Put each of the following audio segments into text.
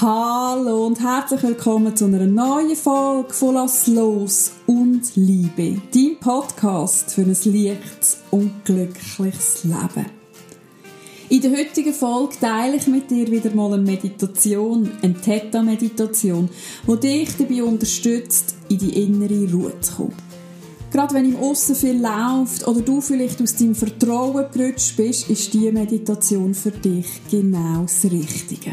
Hallo und herzlich willkommen zu einer neuen Folge von Lass los und Liebe, dein Podcast für ein leichtes und glückliches Leben. In der heutigen Folge teile ich mit dir wieder mal eine Meditation, eine Theta-Meditation, die dich dabei unterstützt, in die innere Ruhe zu kommen. Gerade wenn im Aussen viel läuft oder du vielleicht aus deinem Vertrauen gerutscht bist, ist diese Meditation für dich genau das Richtige.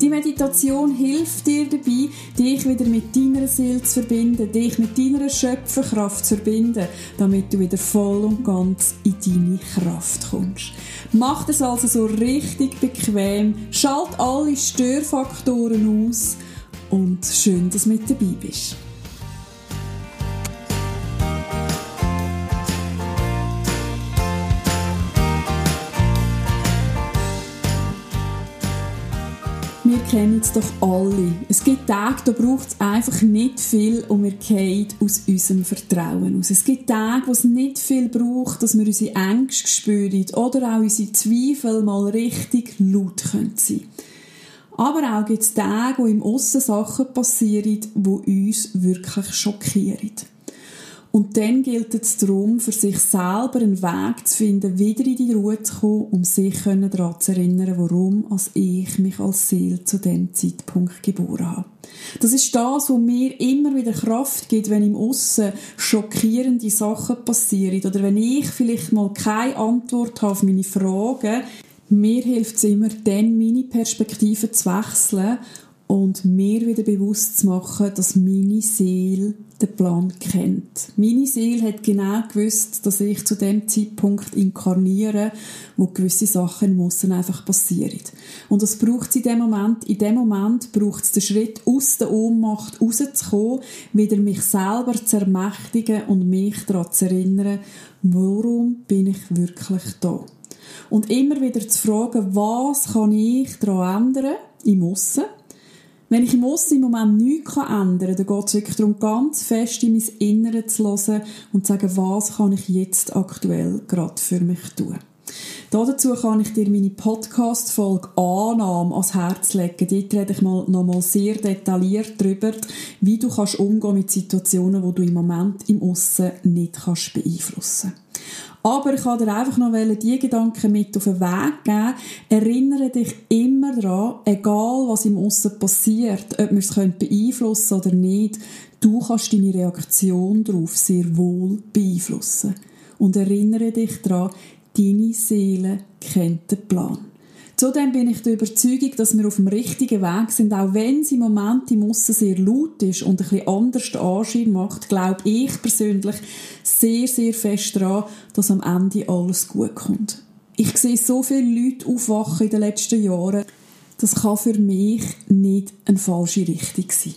Die Meditation hilft dir dabei, dich wieder mit deiner Seele zu verbinden, dich mit deiner Schöpferkraft zu verbinden, damit du wieder voll und ganz in deine Kraft kommst. Mach das also so richtig bequem, schalt alle Störfaktoren aus und schön, dass du mit dabei bist. Kennen es doch alle. Es gibt Tage, da braucht es einfach nicht viel und wir gehen aus unserem Vertrauen aus. Es gibt Tage, wo es nicht viel braucht, dass wir unsere Ängste spüren oder auch unsere Zweifel mal richtig laut sein können Aber auch gibt es Tage, wo im Aussen Sachen passieren, die uns wirklich schockieren. Und dann gilt es darum, für sich selber einen Weg zu finden, wieder in die Ruhe zu kommen, um sich daran zu erinnern, warum als ich mich als Seele zu dem Zeitpunkt geboren habe. Das ist das, was mir immer wieder Kraft gibt, wenn im Aussen schockierende Sachen passieren oder wenn ich vielleicht mal keine Antwort habe auf meine Fragen. Mir hilft es immer, dann meine Perspektive zu wechseln und mir wieder bewusst zu machen, dass meine Seele den Plan kennt. Meine Seele hat genau gewusst, dass ich zu dem Zeitpunkt inkarniere, wo gewisse Sachen müssen einfach passieren. Und das braucht es in dem Moment. In dem Moment braucht es den Schritt aus der Ohnmacht rauszukommen, wieder mich selber zu ermächtigen und mich daran zu erinnern, warum bin ich wirklich da? Und immer wieder zu fragen, was kann ich daran ändern im Aussen? Wenn ich im Aussen im Moment nichts ändern kann, dann geht es wirklich darum, ganz fest in mein Innere zu hören und zu sagen, was kann ich jetzt aktuell gerade für mich tun. Dazu kann ich dir meine Podcast-Folge Annahme ans Herz legen. Dort rede ich mal, noch mal sehr detailliert darüber, wie du kannst umgehen mit Situationen, wo du im Moment im Aussen nicht kannst beeinflussen kannst. Aber ich kann dir einfach noch die Gedanken mit auf den Weg geben. Erinnere dich immer daran, egal was im Aussen passiert, ob wir es beeinflussen oder nicht, du kannst deine Reaktion darauf sehr wohl beeinflussen. Und erinnere dich daran, deine Seele kennt den Plan. Zudem bin ich der Überzeugung, dass wir auf dem richtigen Weg sind, auch wenn es im Moment im Aussen sehr laut ist und ein bisschen anders den Anschein macht, glaube ich persönlich sehr, sehr fest daran, dass am Ende alles gut kommt. Ich sehe so viele Leute aufwachen in den letzten Jahren, das kann für mich nicht eine falsche Richtung sein.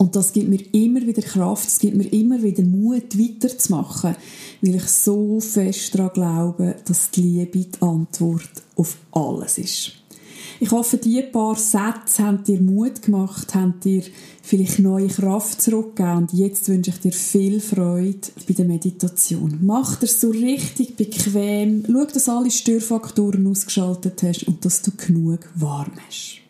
Und das gibt mir immer wieder Kraft, es gibt mir immer wieder Mut, weiterzumachen, weil ich so fest daran glaube, dass die Liebe die Antwort auf alles ist. Ich hoffe, diese paar Sätze haben dir Mut gemacht, haben dir vielleicht neue Kraft zurückgegeben und jetzt wünsche ich dir viel Freude bei der Meditation. Mach dir so richtig bequem, schau, dass alle Störfaktoren ausgeschaltet hast und dass du genug warm hast.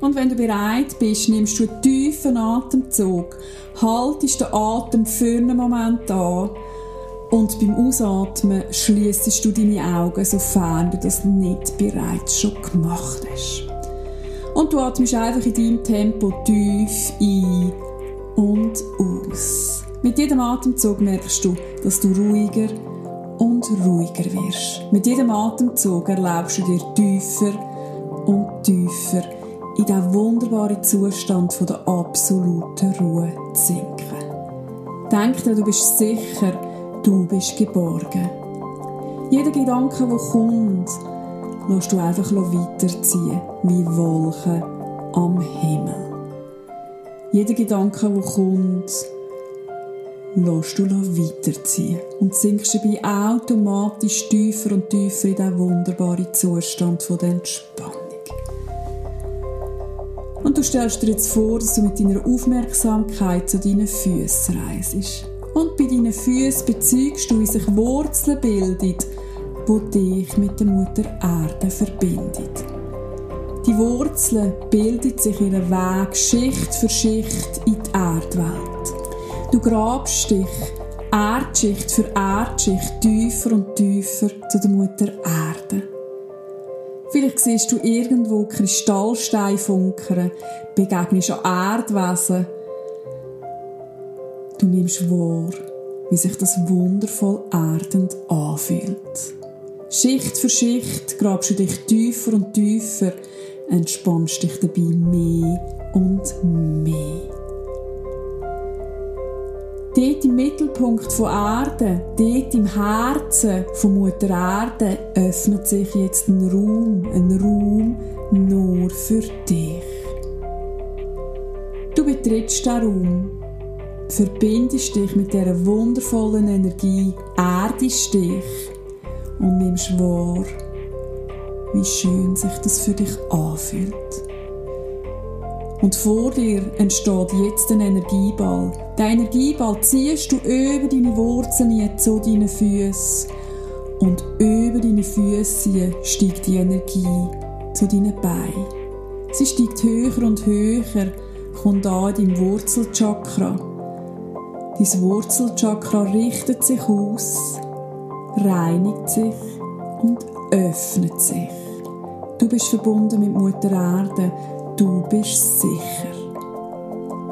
Und wenn du bereit bist, nimmst du einen tiefen Atemzug, haltest den Atem für einen Moment an und beim Ausatmen schließt du deine Augen, sofern du das nicht bereits schon gemacht hast. Und du atmest einfach in deinem Tempo tief ein und aus. Mit jedem Atemzug merkst du, dass du ruhiger und ruhiger wirst. Mit jedem Atemzug erlaubst du dir tiefer und tiefer in diesen wunderbaren Zustand von der absoluten Ruhe zu sinken. Denk dir, du bist sicher, du bist geborgen. Jeder Gedanke, der kommt, lässt du einfach weiterziehen, wie Wolken am Himmel. Jeder Gedanke, der kommt, lässt du weiterziehen und sinkst dabei automatisch tiefer und tiefer in diesen wunderbaren Zustand der Entspannung. Und du stellst dir jetzt vor, dass du mit deiner Aufmerksamkeit zu deinen Füßen reist. Und bei deinen Füßen bezeugst du, wie sich Wurzeln bilden wo dich mit der Mutter Erde verbindet. Die Wurzeln bildet sich ihren Weg Schicht für Schicht in die Erdwelt. Du grabst dich Erdschicht für Erdschicht tiefer und tiefer zu der Mutter Erde. Vielleicht siehst du irgendwo Kristallsteine funkern, begegnest an Erdwesen. Du nimmst wahr, wie sich das wundervoll erdend anfühlt. Schicht für Schicht grabst du dich tiefer und tiefer, entspannst dich dabei mehr und mehr. Dort im Mittelpunkt von Erde, dort im Herzen von Mutter Erde, öffnet sich jetzt ein Raum, ein Raum nur für dich. Du betrittst diesen Raum, verbindest dich mit dieser wundervollen Energie, erdest dich und nimmst wahr, wie schön sich das für dich anfühlt. Und vor dir entsteht jetzt ein Energieball. Den Energieball ziehst du über deine Wurzeln zu deinen Füßen. Und über deine Füße steigt die Energie zu deinen Beinen. Sie steigt höher und höher, kommt an in deinem Wurzelchakra. Dein Wurzelchakra richtet sich aus, reinigt sich und öffnet sich. Du bist verbunden mit Mutter Erde du bist sicher.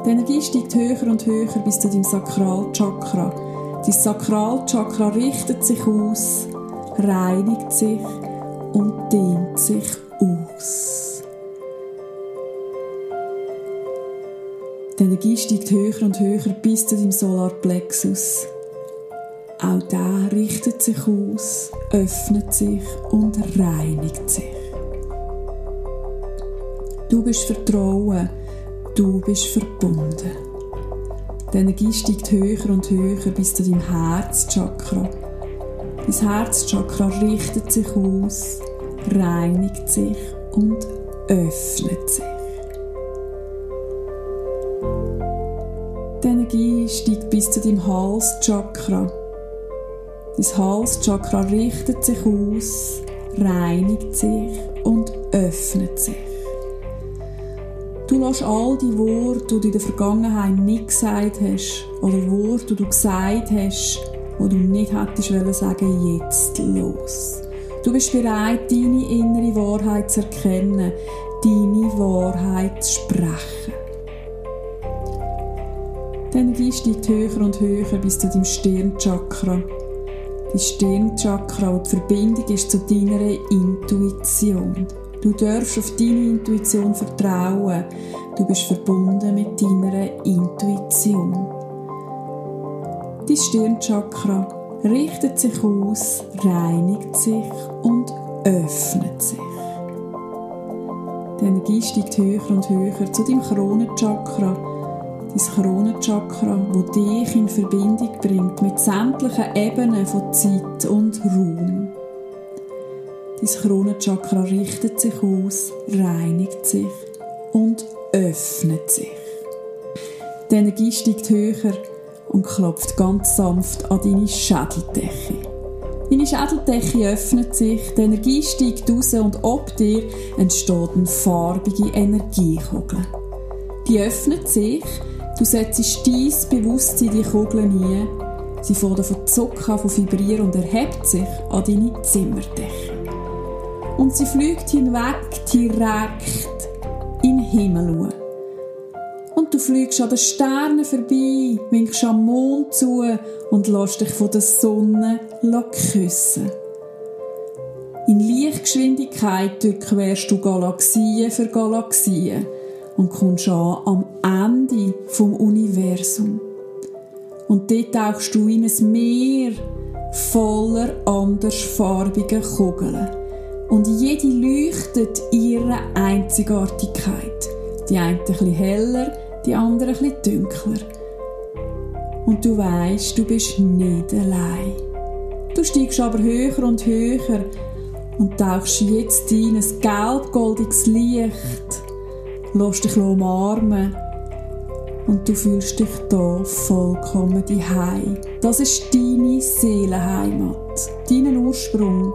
Die Energie steigt höher und höher bis zu deinem Sakralchakra. Dein Sakralchakra richtet sich aus, reinigt sich und dehnt sich aus. Die Energie steigt höher und höher bis zu deinem Solarplexus. Auch der richtet sich aus, öffnet sich und reinigt sich. Du bist Vertrauen, du bist verbunden. Die Energie steigt höher und höher bis zu deinem Herzchakra. Dein Herzchakra richtet sich aus, reinigt sich und öffnet sich. Die Energie steigt bis zu deinem Halschakra. Dein Halschakra richtet sich aus, reinigt sich und öffnet sich. Du lässt all die Worte, die du in der Vergangenheit nicht gesagt hast, oder Worte, die du gesagt hast, die du nicht hättest wollen sagen, jetzt los. Du bist bereit, deine innere Wahrheit zu erkennen, deine Wahrheit zu sprechen. Die Energie steigt höher und höher bis zu deinem Stirnchakra. Die Stirnchakra und die Verbindung ist zu deiner Intuition. Du darfst auf deine Intuition vertrauen. Du bist verbunden mit deiner Intuition. Dein Stirnchakra richtet sich aus, reinigt sich und öffnet sich. Die Energie steigt höher und höher zu deinem Kronenchakra. Dein Kronenchakra, wo dich in Verbindung bringt mit sämtlichen Ebenen von Zeit und Raum. Dein Kronenchakra richtet sich aus, reinigt sich und öffnet sich. Die Energie steigt höher und klopft ganz sanft an deine Schädeldecke. Deine Schädeldecke öffnet sich, die Energie steigt raus und ob dir entsteht eine farbige Energiekugel. Die öffnet sich, du setzt dein Bewusstsein in die Kugel ein, sie fängt von zucken, von vibrieren und erhebt sich an deine Zimmerdecke und sie fliegt hinweg direkt in den Himmel. Und du fliegst an den Sternen vorbei, winkst am Mond zu und lässt dich von der Sonne küssen. In Lichtgeschwindigkeit durchquerst du Galaxien für Galaxien und kommst an am Ende vom Universum. Und dort tauchst du in ein Meer voller andersfarbiger Kugeln. Und jede leuchtet ihre Einzigartigkeit. Die eine etwas heller, die andere etwas dunkler. Und du weißt, du bist nicht allein. Du steigst aber höher und höher und tauchst jetzt in ein gelb-goldiges Licht. Lass dich umarmen und du fühlst dich da vollkommen daheim. Das ist deine Seelenheimat, dein Ursprung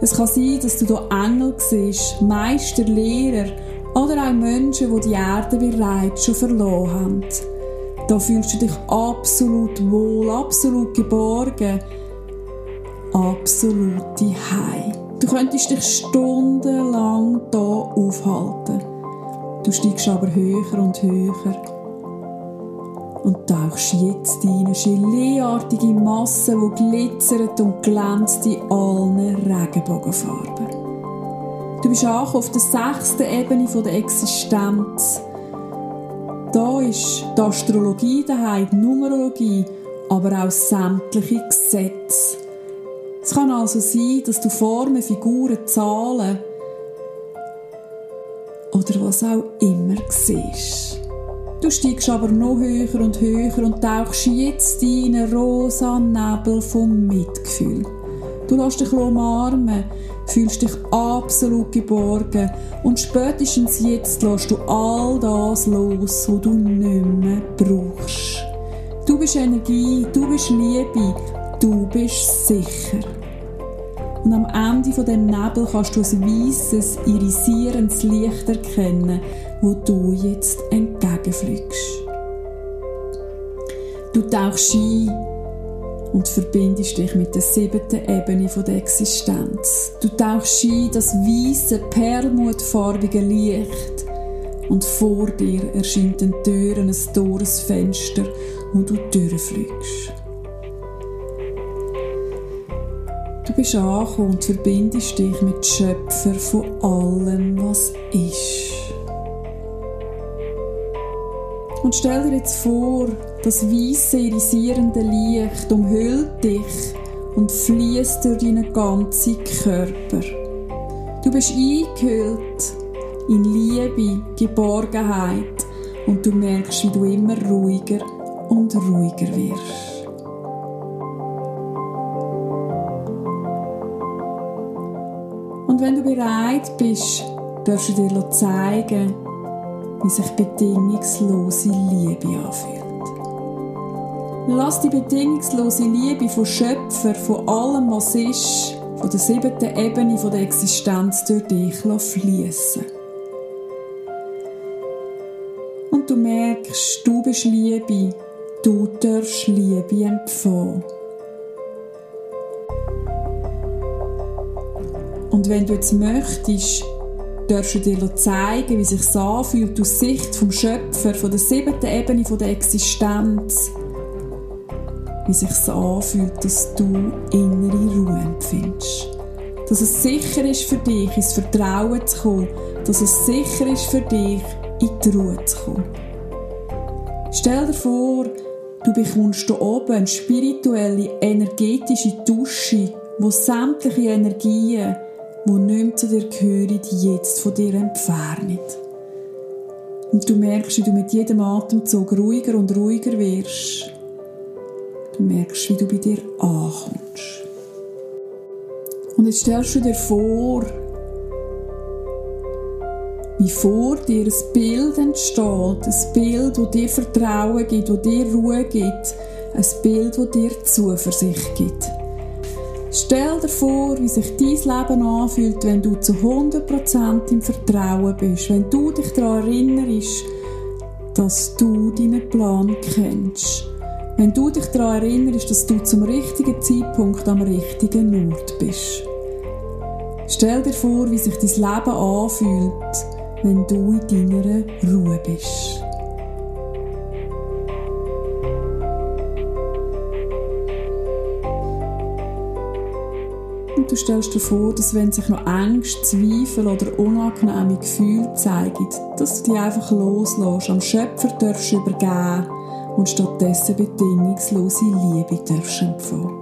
Es kann sein, dass du hier Engel siehst, Meister, Lehrer oder auch Menschen, die die Erde bereits schon verloren haben. Da fühlst du dich absolut wohl, absolut geborgen, absolut Hei. Du könntest dich stundenlang hier aufhalten. Du steigst aber höher und höher und tauchst jetzt in eine geleeartige Masse, die glitzert und glänzt in allen Regenbogenfarben. Du bist auch auf der sechsten Ebene der Existenz. Da ist die Astrologie daheim, die Numerologie, aber auch sämtliche Gesetze. Es kann also sein, dass du Formen, Figuren, Zahlen oder was auch immer siehst. Du steigst aber noch höher und höher und tauchst jetzt in einen rosa Nebel vom Mitgefühl. Du lässt dich umarmen, fühlst dich absolut geborgen und spätestens jetzt lässt du all das los, was du nicht mehr brauchst. Du bist Energie, du bist Liebe, du bist sicher. Und am Ende von dem Nebel kannst du ein weißes, irisierendes Licht erkennen, wo du jetzt entgegenfliegst. Du tauchst ein und verbindest dich mit der siebten Ebene der Existenz. Du tauchst ein das weiße, perlmutfarbige Licht und vor dir erscheint ein Tür, ein Tor, Fenster, wo du durchfliegst. Bist angekommen und verbindest dich mit Schöpfer von allem, was ist. Und stell dir jetzt vor, das weiße irisierende Licht umhüllt dich und fließt durch deinen ganzen Körper. Du bist eingehüllt in Liebe, Geborgenheit und du merkst, wie du immer ruhiger und ruhiger wirst. Bereit bist, darfst du dir zeigen, wie sich bedingungslose Liebe anfühlt. Lass die bedingungslose Liebe von Schöpfer, von allem, was ist, von der siebten Ebene der Existenz durch dich fließen. Und du merkst, du bist Liebe, du darfst Liebe empfangen. Und wenn du jetzt möchtest, darfst du dir zeigen, wie sich anfühlt aus Sicht vom Schöpfer, von der siebten Ebene der Existenz. Wie sich anfühlt, dass du innere Ruhe empfindest. Dass es sicher ist für dich, ins Vertrauen zu kommen. Dass es sicher ist für dich, in die Ruhe zu kommen. Stell dir vor, du bekommst hier oben eine spirituelle, energetische Dusche, wo sämtliche Energien die nicht zu dir gehören, jetzt von dir entfernen. Und du merkst, wie du mit jedem Atemzug ruhiger und ruhiger wirst. Du merkst, wie du bei dir ankommst. Und jetzt stellst du dir vor, wie vor dir ein Bild entsteht, ein Bild, das dir Vertrauen gibt, das dir Ruhe gibt, ein Bild, das dir Zuversicht gibt. Stell dir vor, wie sich dein Leben anfühlt, wenn du zu 100% im Vertrauen bist, wenn du dich daran erinnerst, dass du deinen Plan kennst. Wenn du dich daran erinnerst, dass du zum richtigen Zeitpunkt am richtigen Ort bist. Stell dir vor, wie sich dein Leben anfühlt, wenn du in deiner Ruhe bist. Du stellst dir vor, dass wenn sich noch Ängste, Zweifel oder unangenehme Gefühle zeigen, dass du die einfach loslässt, am Schöpfer darfst übergeben und stattdessen bedingungslose Liebe darfst empfangen.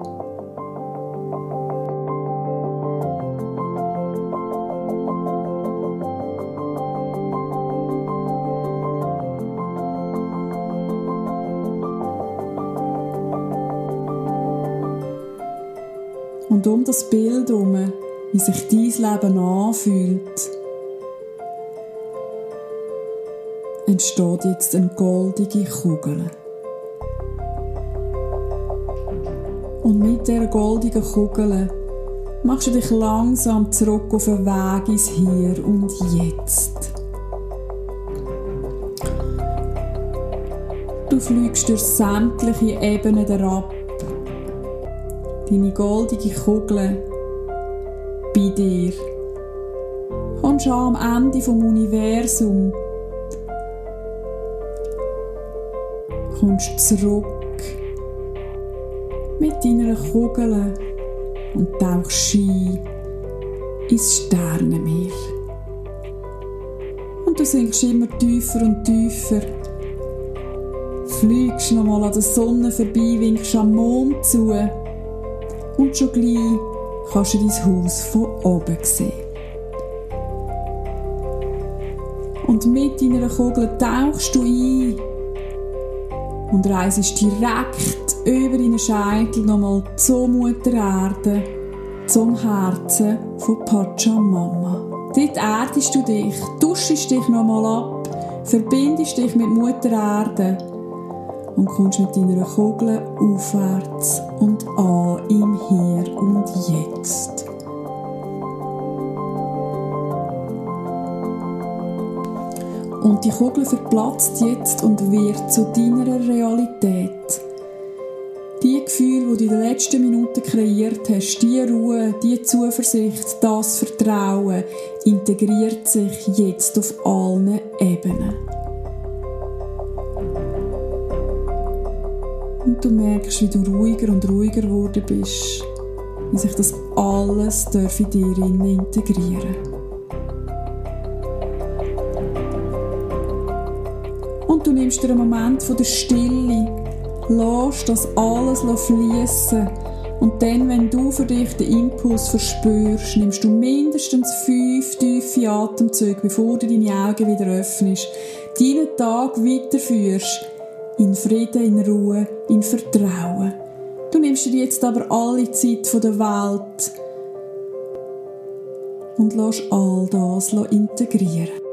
Und um das Bild herum, wie sich dein Leben anfühlt, entsteht jetzt eine goldige Kugel. Und mit dieser goldigen Kugel machst du dich langsam zurück auf den Weg ins Hier und Jetzt. Du fliegst durch sämtliche Ebenen herab. Deine goldige Kugel bei dir. Kommst am Ende vom Universum. Kommst zurück mit deiner Kugel und tauchst ein ins Sternenmeer. Und du sinkst immer tiefer und tiefer. Fliegst nochmal an der Sonne vorbei, winkst am Mond zu. Und schon gleich kannst du dein Haus von oben sehen. Und mit deiner Kugel tauchst du ein und reisest direkt über deinen Scheitel nochmal zur Mutter Erde, zum Herzen von Pachamama. Dort erdest du dich, duschst dich nochmal ab, verbindest dich mit Mutter Erde und kommst mit deiner Kugel aufwärts und an im Hier und Jetzt. Und die Kugel verplatzt jetzt und wird zu deiner Realität. Die Gefühle, die du in den letzten Minuten kreiert hast, die Ruhe, die Zuversicht, das Vertrauen, integriert sich jetzt auf allen Ebenen. Und du merkst, wie du ruhiger und ruhiger geworden bist, wie sich das alles in dir integrieren Und du nimmst dir einen Moment von der Stille, Lass das alles fließen. Und dann, wenn du für dich den Impuls verspürst, nimmst du mindestens fünf tiefe Atemzüge, bevor du deine Augen wieder öffnest, deinen Tag weiterführst. In Frieden, in Ruhe, in Vertrauen. Du nimmst dir jetzt aber alle Zeit der Welt und lass all das integrieren.